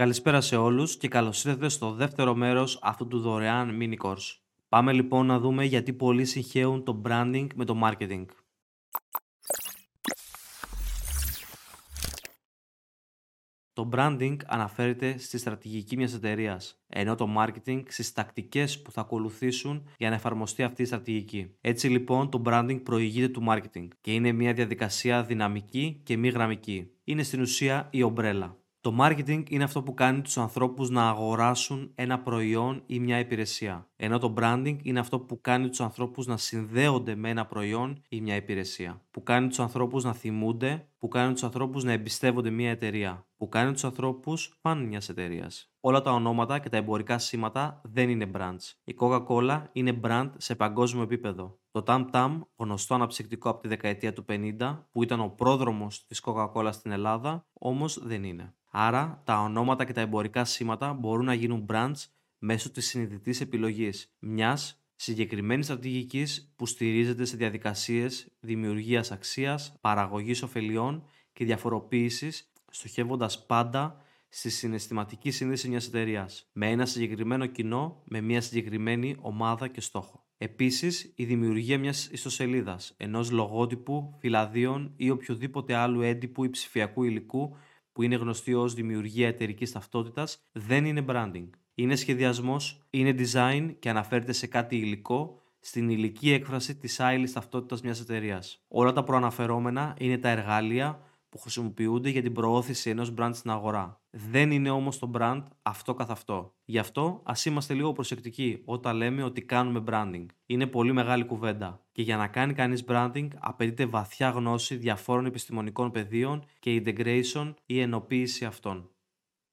Καλησπέρα σε όλους και καλώς ήρθατε στο δεύτερο μέρος αυτού του δωρεάν mini course. Πάμε λοιπόν να δούμε γιατί πολλοί συγχαίουν το branding με το marketing. Το branding αναφέρεται στη στρατηγική μιας εταιρείας, ενώ το marketing στις τακτικές που θα ακολουθήσουν για να εφαρμοστεί αυτή η στρατηγική. Έτσι λοιπόν το branding προηγείται του marketing και είναι μια διαδικασία δυναμική και μη γραμμική. Είναι στην ουσία η ομπρέλα. Το marketing είναι αυτό που κάνει τους ανθρώπους να αγοράσουν ένα προϊόν ή μια υπηρεσία. Ενώ το branding είναι αυτό που κάνει τους ανθρώπους να συνδέονται με ένα προϊόν ή μια υπηρεσία. Που κάνει τους ανθρώπους να θυμούνται, που κάνει τους ανθρώπους να εμπιστεύονται μια εταιρεία. Που κάνει τους ανθρώπους φαν μιας εταιρείας. Όλα τα ονόματα και τα εμπορικά σήματα δεν είναι brands. Η Coca-Cola είναι brand σε παγκόσμιο επίπεδο. Το Tam Tam, γνωστό αναψυκτικό από τη δεκαετία του 50, που ήταν ο πρόδρομος της Coca-Cola στην Ελλάδα, όμως δεν είναι. Άρα, τα ονόματα και τα εμπορικά σήματα μπορούν να γίνουν brands μέσω της συνειδητής επιλογής μιας συγκεκριμένης στρατηγικής που στηρίζεται σε διαδικασίες δημιουργίας αξίας, παραγωγής ωφελιών και διαφοροποίησης, στοχεύοντας πάντα στη συναισθηματική σύνδεση μιας εταιρείας, με ένα συγκεκριμένο κοινό, με μια συγκεκριμένη ομάδα και στόχο. Επίσης, η δημιουργία μιας ιστοσελίδας, ενός λογότυπου, φυλαδίων ή οποιοδήποτε άλλου έντυπου ή ψηφιακού υλικού που είναι γνωστή ως δημιουργία εταιρικής ταυτότητας, δεν είναι branding. Είναι σχεδιασμός, είναι design και αναφέρεται σε κάτι υλικό στην υλική έκφραση της άειλης ταυτότητας μιας εταιρείας. Όλα τα προαναφερόμενα είναι τα εργάλεια που χρησιμοποιούνται για την προώθηση ενός brand στην αγορά. Δεν είναι όμως το brand αυτό καθ' αυτό. Γι' αυτό ας είμαστε λίγο προσεκτικοί όταν λέμε ότι κάνουμε branding. Είναι πολύ μεγάλη κουβέντα. Και για να κάνει κανείς branding απαιτείται βαθιά γνώση διαφόρων επιστημονικών πεδίων και integration ή ενοποίηση αυτών.